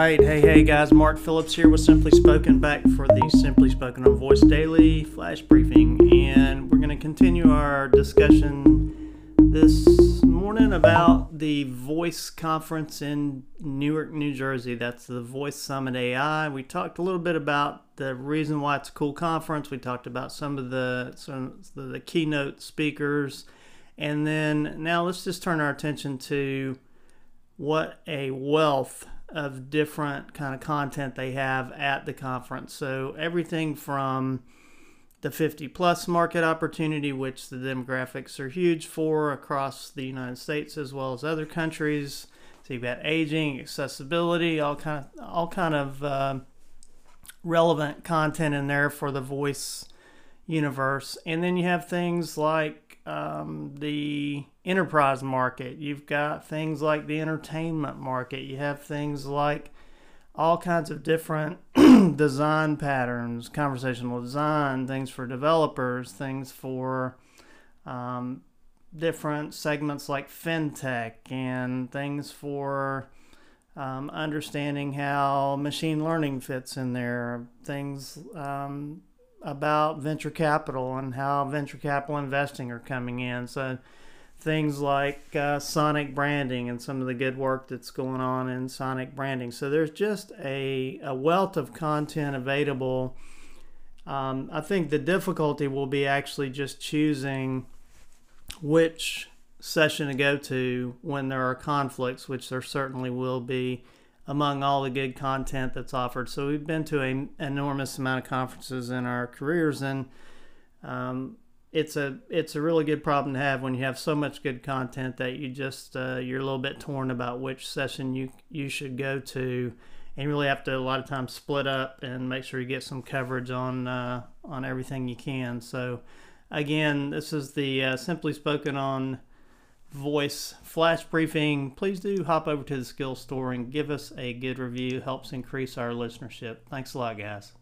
right. Hey, hey, guys. Mark Phillips here with Simply Spoken back for the Simply Spoken on Voice Daily Flash Briefing. And we're going to continue our discussion this morning about the Voice Conference in Newark, New Jersey. That's the Voice Summit AI. We talked a little bit about the reason why it's a cool conference. We talked about some of the, some of the keynote speakers. And then now let's just turn our attention to what a wealth of different kind of content they have at the conference. So everything from the 50 plus market opportunity, which the demographics are huge for across the United States as well as other countries. So you've got aging, accessibility, all kind of all kind of uh, relevant content in there for the voice universe. And then you have things like um, the enterprise market. You've got things like the entertainment market. You have things like all kinds of different design patterns, conversational design, things for developers, things for um, different segments like fintech, and things for um, understanding how machine learning fits in there, things um, about venture capital and how venture capital investing are coming in. So things like uh, sonic branding and some of the good work that's going on in sonic branding. So there's just a, a wealth of content available. Um, I think the difficulty will be actually just choosing which session to go to when there are conflicts, which there certainly will be among all the good content that's offered. So we've been to an enormous amount of conferences in our careers, and um, it's a it's a really good problem to have when you have so much good content that you just uh, you're a little bit torn about which session you you should go to and you really have to a lot of times split up and make sure you get some coverage on uh, on everything you can so again this is the uh, simply spoken on voice flash briefing please do hop over to the skill store and give us a good review. Helps increase our listenership. Thanks a lot guys